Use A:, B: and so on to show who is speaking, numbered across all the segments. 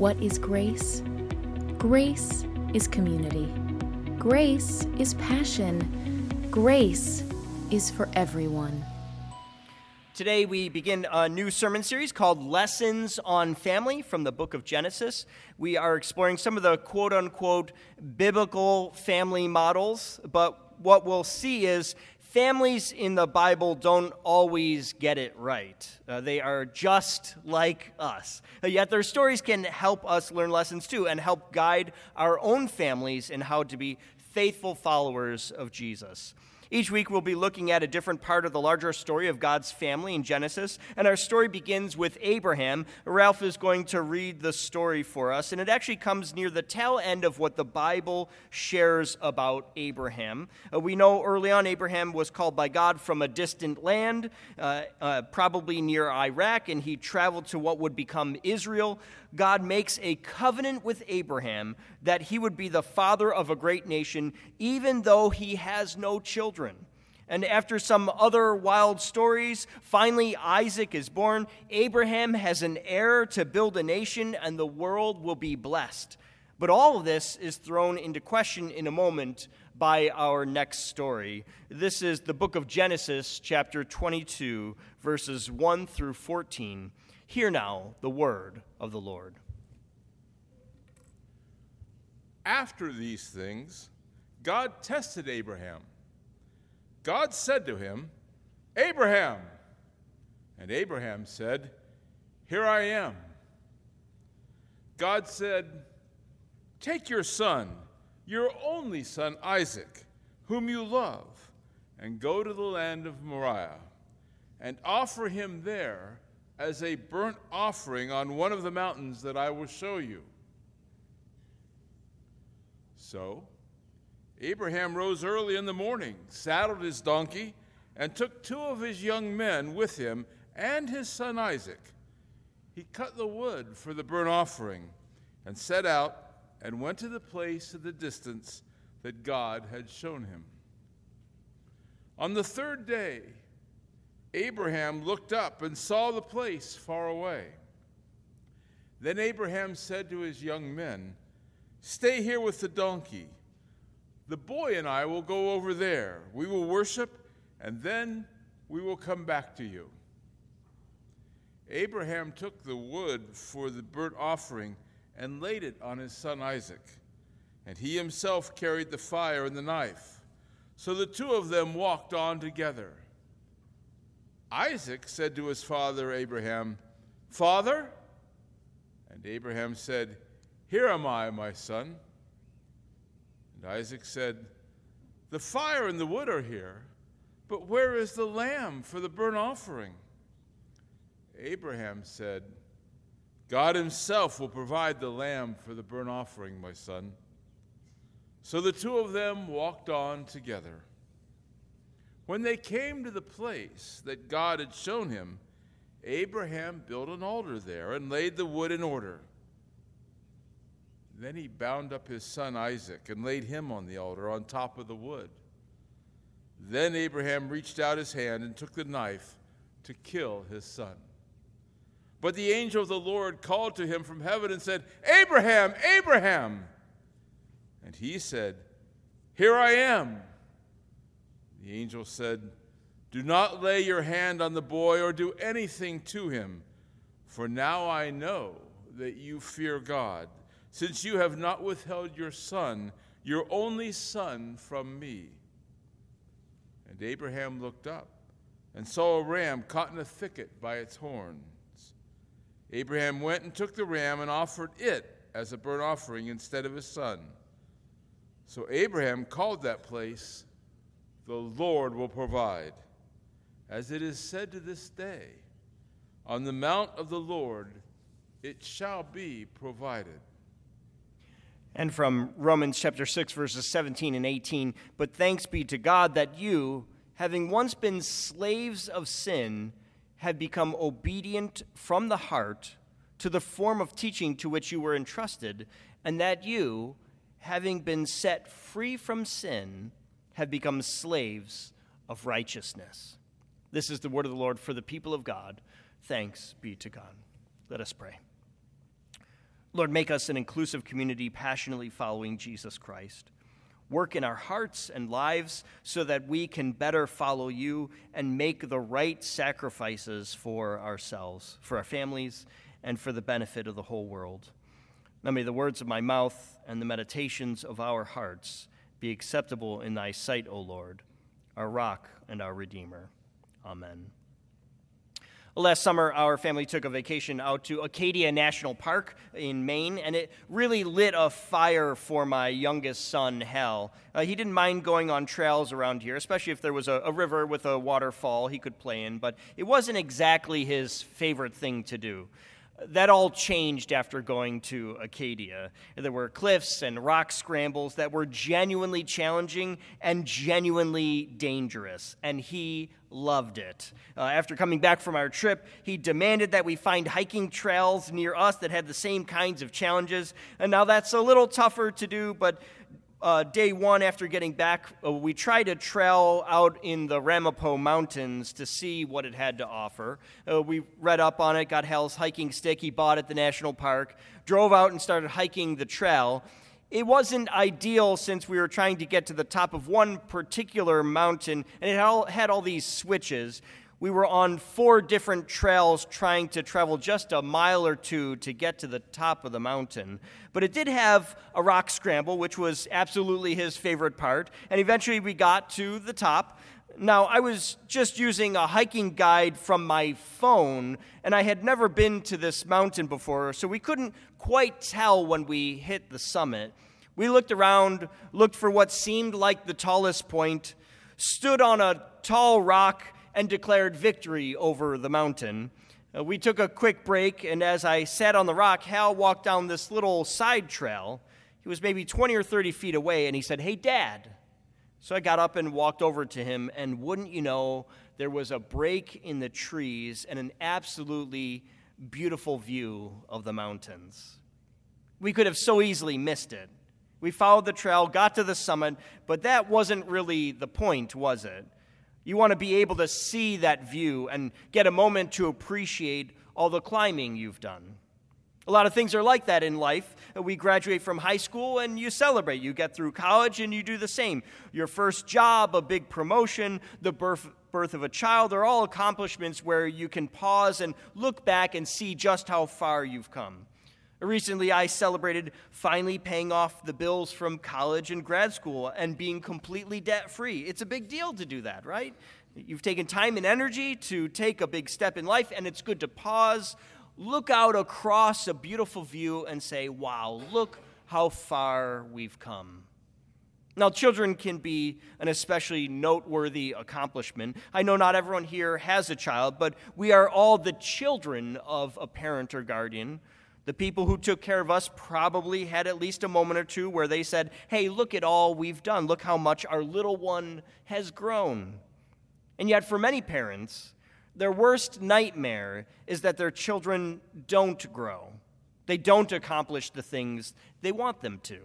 A: What is grace? Grace is community. Grace is passion. Grace is for everyone.
B: Today, we begin a new sermon series called Lessons on Family from the book of Genesis. We are exploring some of the quote unquote biblical family models, but what we'll see is families in the Bible don't always get it right. Uh, they are just like us. Uh, yet their stories can help us learn lessons too and help guide our own families in how to be faithful followers of Jesus. Each week, we'll be looking at a different part of the larger story of God's family in Genesis. And our story begins with Abraham. Ralph is going to read the story for us. And it actually comes near the tail end of what the Bible shares about Abraham. Uh, we know early on, Abraham was called by God from a distant land, uh, uh, probably near Iraq, and he traveled to what would become Israel. God makes a covenant with Abraham that he would be the father of a great nation, even though he has no children. And after some other wild stories, finally Isaac is born. Abraham has an heir to build a nation, and the world will be blessed. But all of this is thrown into question in a moment by our next story. This is the book of Genesis, chapter 22, verses 1 through 14. Hear now the word of the Lord.
C: After these things, God tested Abraham. God said to him, Abraham. And Abraham said, Here I am. God said, Take your son, your only son Isaac, whom you love, and go to the land of Moriah, and offer him there as a burnt offering on one of the mountains that I will show you. So Abraham rose early in the morning, saddled his donkey, and took two of his young men with him and his son Isaac. He cut the wood for the burnt offering and set out and went to the place at the distance that God had shown him. On the third day, Abraham looked up and saw the place far away. Then Abraham said to his young men, Stay here with the donkey. The boy and I will go over there. We will worship, and then we will come back to you. Abraham took the wood for the burnt offering and laid it on his son Isaac, and he himself carried the fire and the knife. So the two of them walked on together. Isaac said to his father Abraham, Father? And Abraham said, Here am I, my son. And Isaac said, The fire and the wood are here, but where is the lamb for the burnt offering? Abraham said, God himself will provide the lamb for the burnt offering, my son. So the two of them walked on together. When they came to the place that God had shown him, Abraham built an altar there and laid the wood in order. Then he bound up his son Isaac and laid him on the altar on top of the wood. Then Abraham reached out his hand and took the knife to kill his son. But the angel of the Lord called to him from heaven and said, Abraham, Abraham! And he said, Here I am. The angel said, Do not lay your hand on the boy or do anything to him, for now I know that you fear God, since you have not withheld your son, your only son, from me. And Abraham looked up and saw a ram caught in a thicket by its horns. Abraham went and took the ram and offered it as a burnt offering instead of his son. So Abraham called that place the Lord will provide. As it is said to this day, on the mount of the Lord it shall be provided.
B: And from Romans chapter 6, verses 17 and 18, but thanks be to God that you, having once been slaves of sin, have become obedient from the heart to the form of teaching to which you were entrusted, and that you, having been set free from sin, have become slaves of righteousness. This is the word of the Lord for the people of God. Thanks be to God. Let us pray. Lord, make us an inclusive community passionately following Jesus Christ. Work in our hearts and lives so that we can better follow you and make the right sacrifices for ourselves, for our families, and for the benefit of the whole world. Now may the words of my mouth and the meditations of our hearts be acceptable in thy sight, O Lord, our rock and our redeemer. Amen. Last summer, our family took a vacation out to Acadia National Park in Maine, and it really lit a fire for my youngest son, Hal. Uh, he didn't mind going on trails around here, especially if there was a, a river with a waterfall he could play in, but it wasn't exactly his favorite thing to do that all changed after going to Acadia. There were cliffs and rock scrambles that were genuinely challenging and genuinely dangerous, and he loved it. Uh, after coming back from our trip, he demanded that we find hiking trails near us that had the same kinds of challenges. And now that's a little tougher to do, but uh, day one after getting back, uh, we tried to trail out in the Ramapo Mountains to see what it had to offer. Uh, we read up on it, got Hal's hiking stick he bought at the national park, drove out and started hiking the trail. It wasn't ideal since we were trying to get to the top of one particular mountain, and it all, had all these switches we were on four different trails trying to travel just a mile or two to get to the top of the mountain. But it did have a rock scramble, which was absolutely his favorite part. And eventually we got to the top. Now, I was just using a hiking guide from my phone, and I had never been to this mountain before, so we couldn't quite tell when we hit the summit. We looked around, looked for what seemed like the tallest point, stood on a tall rock and declared victory over the mountain. Uh, we took a quick break, and as I sat on the rock, Hal walked down this little side trail. He was maybe 20 or 30 feet away, and he said, Hey, Dad. So I got up and walked over to him, and wouldn't you know, there was a break in the trees and an absolutely beautiful view of the mountains. We could have so easily missed it. We followed the trail, got to the summit, but that wasn't really the point, was it? You want to be able to see that view and get a moment to appreciate all the climbing you've done. A lot of things are like that in life. We graduate from high school and you celebrate. You get through college and you do the same. Your first job, a big promotion, the birth, birth of a child are all accomplishments where you can pause and look back and see just how far you've come. Recently, I celebrated finally paying off the bills from college and grad school and being completely debt free. It's a big deal to do that, right? You've taken time and energy to take a big step in life, and it's good to pause, look out across a beautiful view, and say, wow, look how far we've come. Now, children can be an especially noteworthy accomplishment. I know not everyone here has a child, but we are all the children of a parent or guardian. The people who took care of us probably had at least a moment or two where they said, Hey, look at all we've done. Look how much our little one has grown. And yet, for many parents, their worst nightmare is that their children don't grow. They don't accomplish the things they want them to.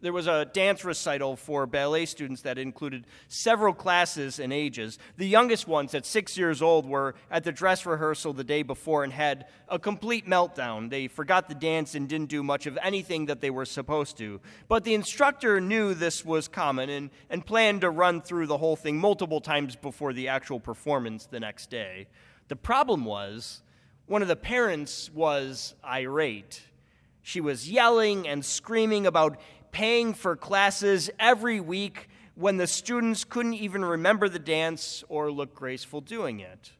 B: There was a dance recital for ballet students that included several classes and ages. The youngest ones, at six years old, were at the dress rehearsal the day before and had a complete meltdown. They forgot the dance and didn't do much of anything that they were supposed to. But the instructor knew this was common and, and planned to run through the whole thing multiple times before the actual performance the next day. The problem was, one of the parents was irate. She was yelling and screaming about paying for classes every week when the students couldn't even remember the dance or look graceful doing it.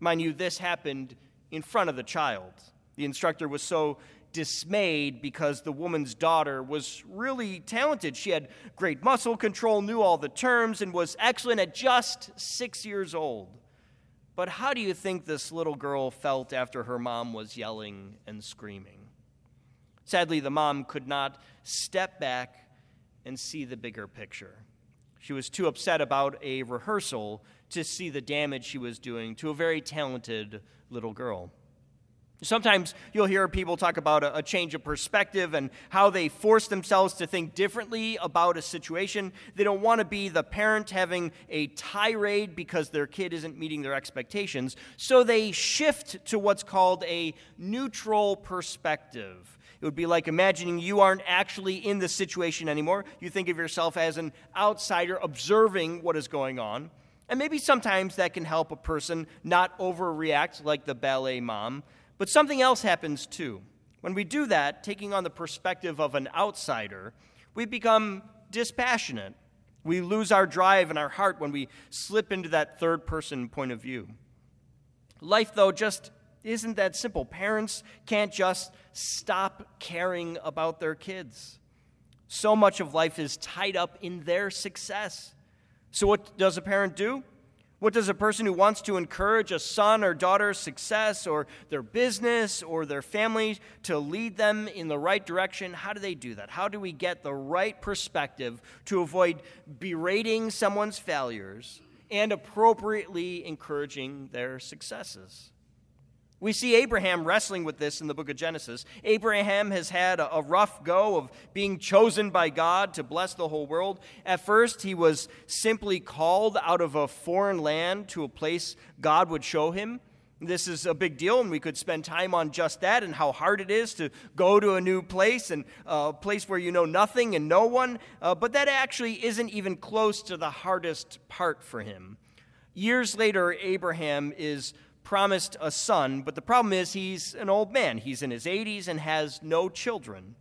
B: Mind you, this happened in front of the child. The instructor was so dismayed because the woman's daughter was really talented. She had great muscle control, knew all the terms, and was excellent at just six years old. But how do you think this little girl felt after her mom was yelling and screaming? Sadly, the mom could not step back and see the bigger picture. She was too upset about a rehearsal to see the damage she was doing to a very talented little girl. Sometimes you'll hear people talk about a, change of perspective and how they force themselves to think differently about a situation. They don't want to be the parent having a tirade because their kid isn't meeting their expectations, so they shift to what's called a neutral perspective. It would be like imagining you aren't actually in the situation anymore. You think of yourself as an outsider observing what is going on. And maybe sometimes that can help a person not overreact like the ballet mom but something else happens too. When we do that, taking on the perspective of an outsider, we become dispassionate. We lose our drive and our heart when we slip into that third person point of view. Life, though, just isn't that simple. Parents can't just stop caring about their kids. So much of life is tied up in their success. So, what does a parent do? What does a person who wants to encourage a son or daughter's success or their business or their family to lead them in the right direction, how do they do that? How do we get the right perspective to avoid berating someone's failures and appropriately encouraging their successes? We see Abraham wrestling with this in the book of Genesis. Abraham has had a, rough go of being chosen by God to bless the whole world. At first, he was simply called out of a foreign land to a place God would show him. This is a big deal, and we could spend time on just that and how hard it is to go to a new place and a place where you know nothing and no one. Uh, but that actually isn't even close to the hardest part for him. Years later, Abraham is promised a son, but the problem is he's an old man. He's in his 80s and has no children.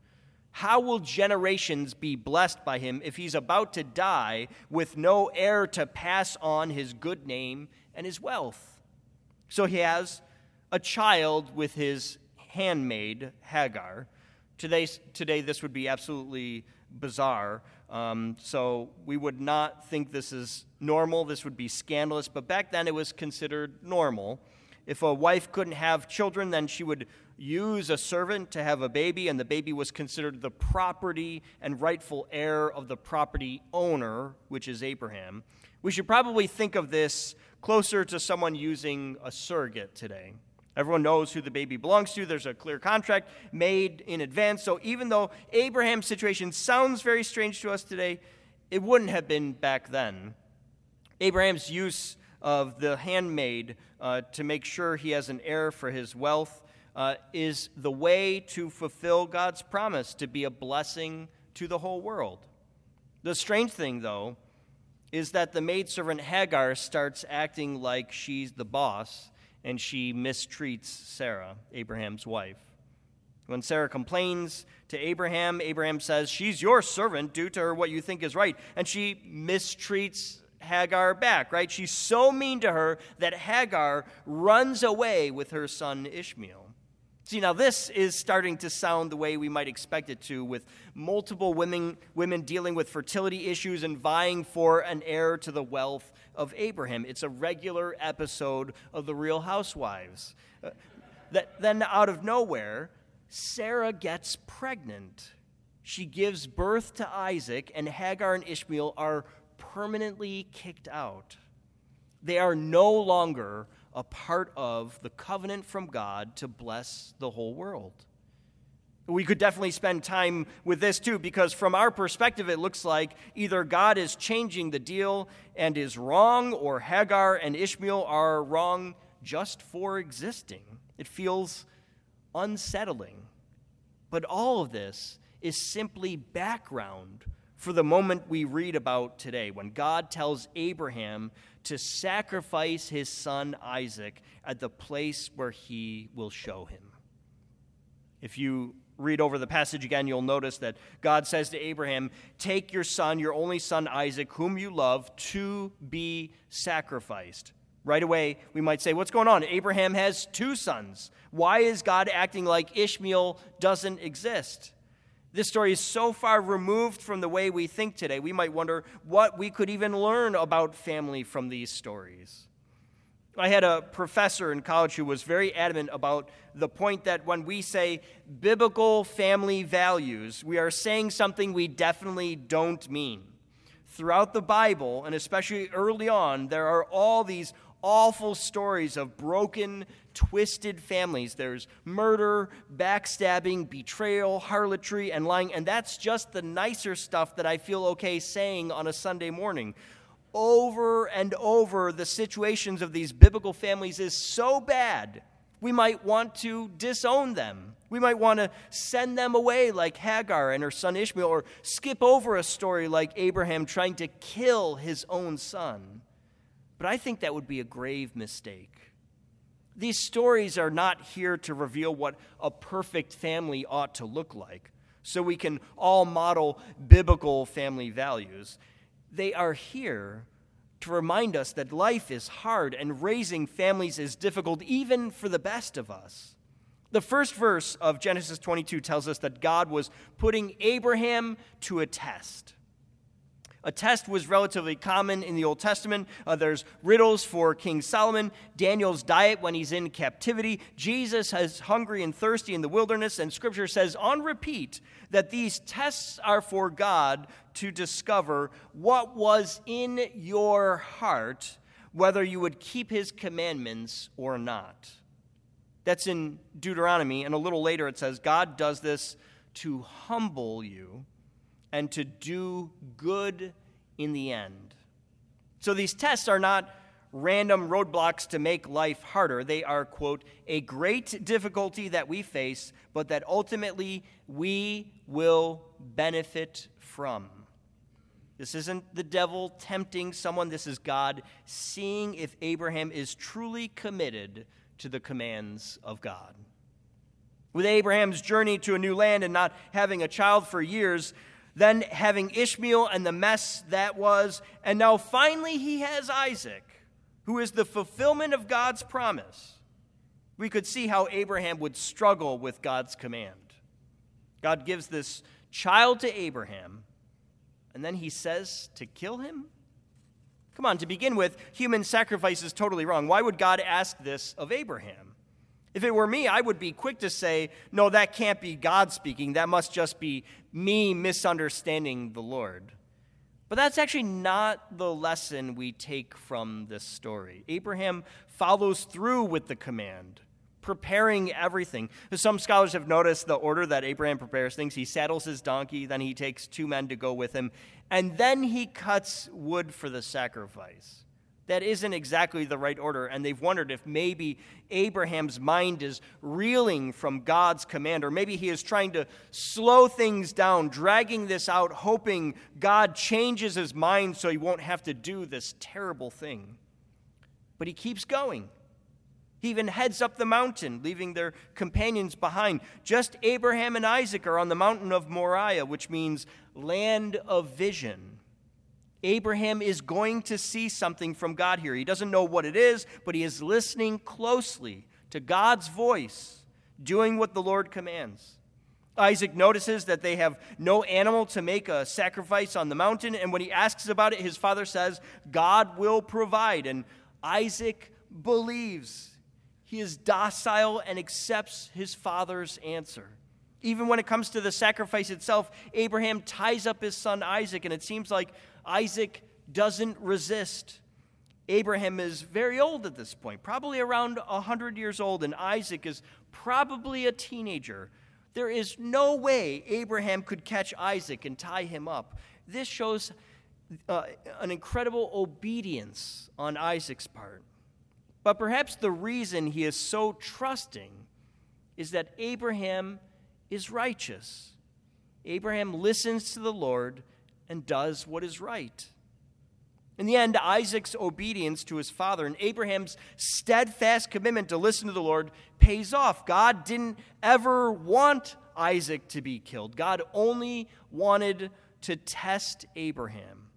B: How will generations be blessed by him if he's about to die with no heir to pass on his good name and his wealth? So he has a child with his handmaid, Hagar. Today, today this would be absolutely bizarre. Um, so we would not think this is normal. This would be scandalous. But back then it was considered normal. If a wife couldn't have children, then she would use a servant to have a baby, and the baby was considered the property and rightful heir of the property owner, which is Abraham. We should probably think of this closer to someone using a surrogate today. Everyone knows who the baby belongs to. There's a clear contract made in advance. So even though Abraham's situation sounds very strange to us today, it wouldn't have been back then. Abraham's use of the handmaid uh, to make sure he has an heir for his wealth uh, is the way to fulfill God's promise to be a blessing to the whole world. The strange thing, though, is that the maidservant Hagar starts acting like she's the boss and she mistreats Sarah, Abraham's wife. When Sarah complains to Abraham, Abraham says, She's your servant, do to her what you think is right. And she mistreats Hagar back, right? She's so mean to her that Hagar runs away with her son Ishmael. See, now this is starting to sound the way we might expect it to, with multiple women, women dealing with fertility issues and vying for an heir to the wealth of Abraham. It's a regular episode of The Real Housewives. Uh, that, then, out of nowhere, Sarah gets pregnant. She gives birth to Isaac, and Hagar and Ishmael are permanently kicked out. They are no longer a part of the covenant from God to bless the whole world. We could definitely spend time with this too, because from our perspective, it looks like either God is changing the deal and is wrong, or Hagar and Ishmael are wrong just for existing. It feels unsettling. But all of this is simply background for the moment we read about today, when God tells Abraham to sacrifice his son Isaac at the place where he will show him. If you read over the passage again, you'll notice that God says to Abraham, Take your son, your only son Isaac, whom you love, to be sacrificed. Right away, we might say, What's going on? Abraham has two sons. Why is God acting like Ishmael doesn't exist? This story is so far removed from the way we think today, we might wonder what we could even learn about family from these stories. I had a professor in college who was very adamant about the point that when we say biblical family values, we are saying something we definitely don't mean. Throughout the Bible, and especially early on, there are all these awful stories of broken, twisted families. There's murder, backstabbing, betrayal, harlotry, and lying. And that's just the nicer stuff that I feel okay saying on a Sunday morning. Over and over, the situations of these biblical families is so bad, we might want to disown them. We might want to send them away like Hagar and her son Ishmael, or skip over a story like Abraham trying to kill his own son. But I think that would be a grave mistake. These stories are not here to reveal what a perfect family ought to look like, so we can all model biblical family values. They are here to remind us that life is hard and raising families is difficult, even for the best of us. The first verse of Genesis 22 tells us that God was putting Abraham to a test. A test was relatively common in the Old Testament. Uh, there's riddles for King Solomon, Daniel's diet when he's in captivity. Jesus is hungry and thirsty in the wilderness, and Scripture says on repeat that these tests are for God to discover what was in your heart, whether you would keep his commandments or not. That's in Deuteronomy, and a little later it says, God does this to humble you and to do good in the end. So these tests are not random roadblocks to make life harder. They are, quote, a great difficulty that we face, but that ultimately we will benefit from. This isn't the devil tempting someone, this is God seeing if Abraham is truly committed to the commands of God. With Abraham's journey to a new land and not having a child for years, then having Ishmael and the mess that was, and now finally he has Isaac, who is the fulfillment of God's promise. We could see how Abraham would struggle with God's command. God gives this child to Abraham, and then he says to kill him? Come on, to begin with, human sacrifice is totally wrong. Why would God ask this of Abraham? If it were me, I would be quick to say, no, that can't be God speaking. That must just be me misunderstanding the Lord. But that's actually not the lesson we take from this story. Abraham follows through with the command, preparing everything. Some scholars have noticed the order that Abraham prepares things. He saddles his donkey, then he takes two men to go with him, and then he cuts wood for the sacrifice that isn't exactly the right order. And they've wondered if maybe Abraham's mind is reeling from God's command, or maybe he is trying to slow things down, dragging this out, hoping God changes his mind so he won't have to do this terrible thing. But he keeps going. He even heads up the mountain, leaving their companions behind. Just Abraham and Isaac are on the mountain of Moriah, which means land of vision. Abraham is going to see something from God here. He doesn't know what it is, but he is listening closely to God's voice, doing what the Lord commands. Isaac notices that they have no animal to make a sacrifice on the mountain, and when he asks about it, his father says, God will provide. And Isaac believes. He is docile and accepts his father's answer. Even when it comes to the sacrifice itself, Abraham ties up his son Isaac, and it seems like Isaac doesn't resist. Abraham is very old at this point, probably around 100 years old, and Isaac is probably a teenager. There is no way Abraham could catch Isaac and tie him up. This shows uh, an incredible obedience on Isaac's part. But perhaps the reason he is so trusting is that Abraham is righteous. Abraham listens to the Lord and does what is right. In the end, Isaac's obedience to his father and Abraham's steadfast commitment to listen to the Lord pays off. God didn't ever want Isaac to be killed, God only wanted to test Abraham.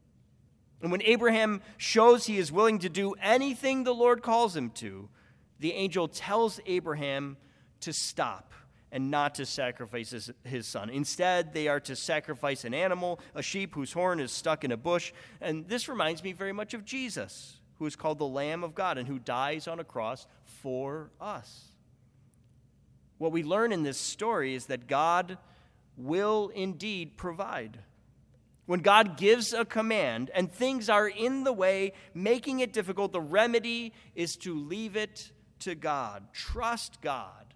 B: And when Abraham shows he is willing to do anything the Lord calls him to, the angel tells Abraham to stop and not to sacrifice his, his, son. Instead, they are to sacrifice an animal, a sheep whose horn is stuck in a bush. And this reminds me very much of Jesus, who is called the Lamb of God and who dies on a cross for us. What we learn in this story is that God will indeed provide. When God gives a command and things are in the way, making it difficult, the remedy is to leave it to God. Trust God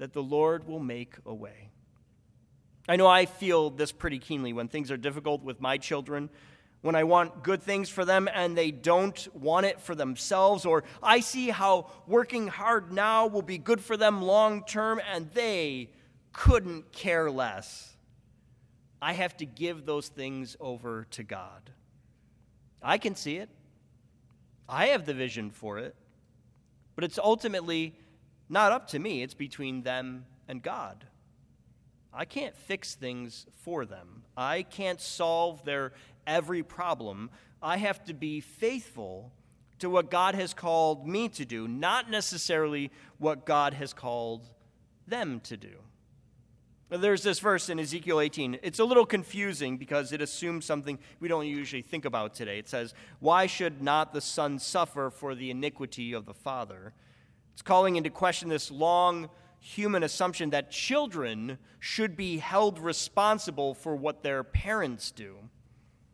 B: that the Lord will make a way. I know I feel this pretty keenly when things are difficult with my children, when I want good things for them and they don't want it for themselves, or I see how working hard now will be good for them long term and they couldn't care less. I have to give those things over to God. I can see it, I have the vision for it, but it's ultimately not up to me, it's between them and God. I can't fix things for them. I can't solve their every problem. I have to be faithful to what God has called me to do, not necessarily what God has called them to do. There's this verse in Ezekiel 18. It's a little confusing because it assumes something we don't usually think about today. It says, Why should not the Son suffer for the iniquity of the Father? It's calling into question this long human assumption that children should be held responsible for what their parents do.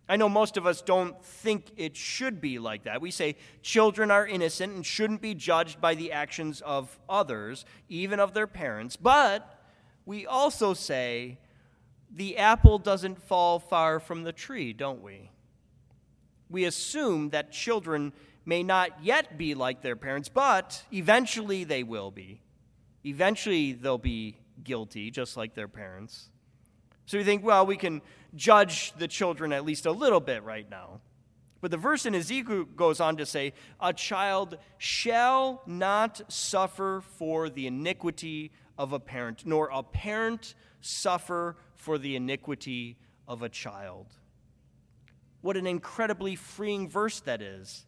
B: I know most of us don't think it should be like that. We say children are innocent and shouldn't be judged by the actions of others, even of their parents. But we also say the apple doesn't fall far from the tree, don't we? We assume that children may not yet be like their parents, but eventually they will be. Eventually they'll be guilty, just like their parents. So we think, well, we can judge the children at least a little bit right now. But the verse in Ezekiel goes on to say, A child shall not suffer for the iniquity of a parent, nor a parent suffer for the iniquity of a child. What an incredibly freeing verse that is.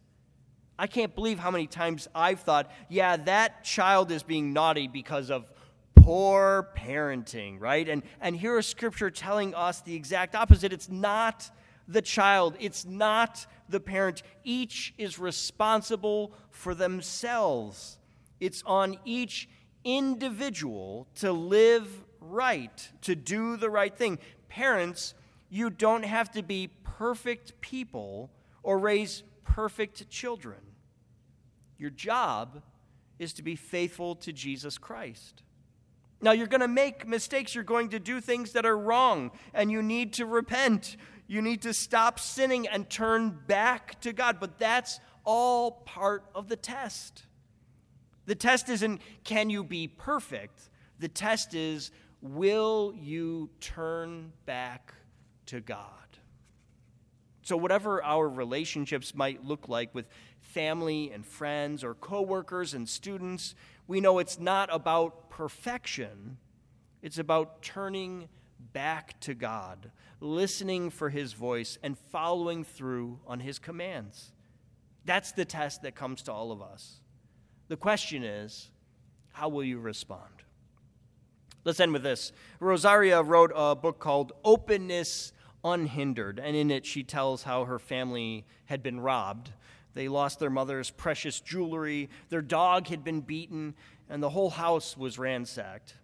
B: I can't believe how many times I've thought, yeah, that child is being naughty because of poor parenting, right? And, and here is scripture telling us the exact opposite. It's not the child, it's not the parent. Each is responsible for themselves. It's on each individual to live right, to do the right thing. Parents, you don't have to be perfect people or raise perfect children. Your job is to be faithful to Jesus Christ. Now, you're going to make mistakes. You're going to do things that are wrong, and you need to repent. You need to stop sinning and turn back to God. But that's all part of the test. The test isn't can you be perfect? The test is will you turn back to God? So, whatever our relationships might look like with family and friends or coworkers and students, we know it's not about perfection. It's about turning back to God, listening for His voice, and following through on His commands. That's the test that comes to all of us. The question is, how will you respond? Let's end with this. Rosaria wrote a book called Openness Unhindered, and in it she tells how her family had been robbed. They lost their mother's precious jewelry, their dog had been beaten, and the whole house was ransacked.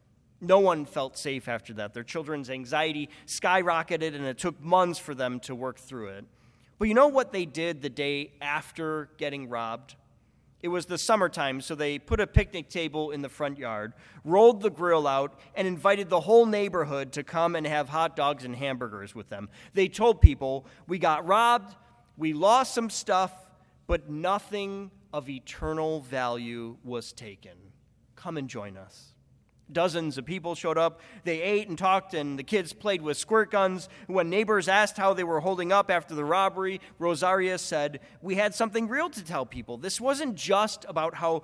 B: No one felt safe after that. Their children's anxiety skyrocketed, and it took months for them to work through it. But you know what they did the day after getting robbed? It was the summertime, so they put a picnic table in the front yard, rolled the grill out, and invited the whole neighborhood to come and have hot dogs and hamburgers with them. They told people, We got robbed, we lost some stuff, but nothing of eternal value was taken. Come and join us. Dozens of people showed up. They ate and talked, and the kids played with squirt guns. When neighbors asked how they were holding up after the robbery, Rosaria said, We had something real to tell people. This wasn't just about how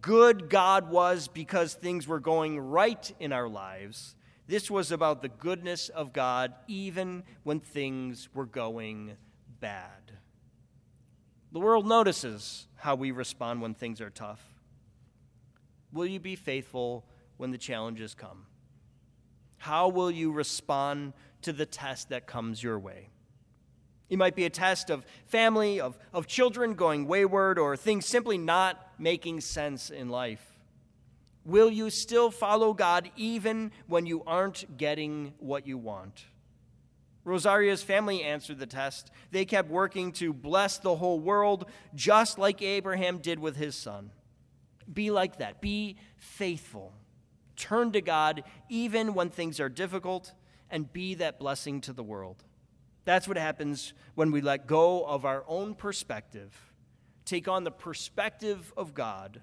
B: good God was because things were going right in our lives. This was about the goodness of God even when things were going bad. The world notices how we respond when things are tough. Will you be faithful? when the challenges come? How will you respond to the test that comes your way? It might be a test of family, of, of children going wayward, or things simply not making sense in life. Will you still follow God even when you aren't getting what you want? Rosaria's family answered the test. They kept working to bless the whole world, just like Abraham did with his son. Be like that. Be faithful. Turn to God even when things are difficult, and be that blessing to the world. That's what happens when we let go of our own perspective, take on the perspective of God,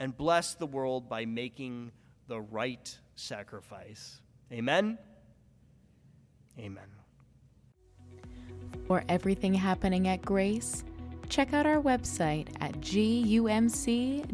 B: and bless the world by making the right sacrifice. Amen? Amen.
A: For everything happening at Grace, check out our website at gumc.org.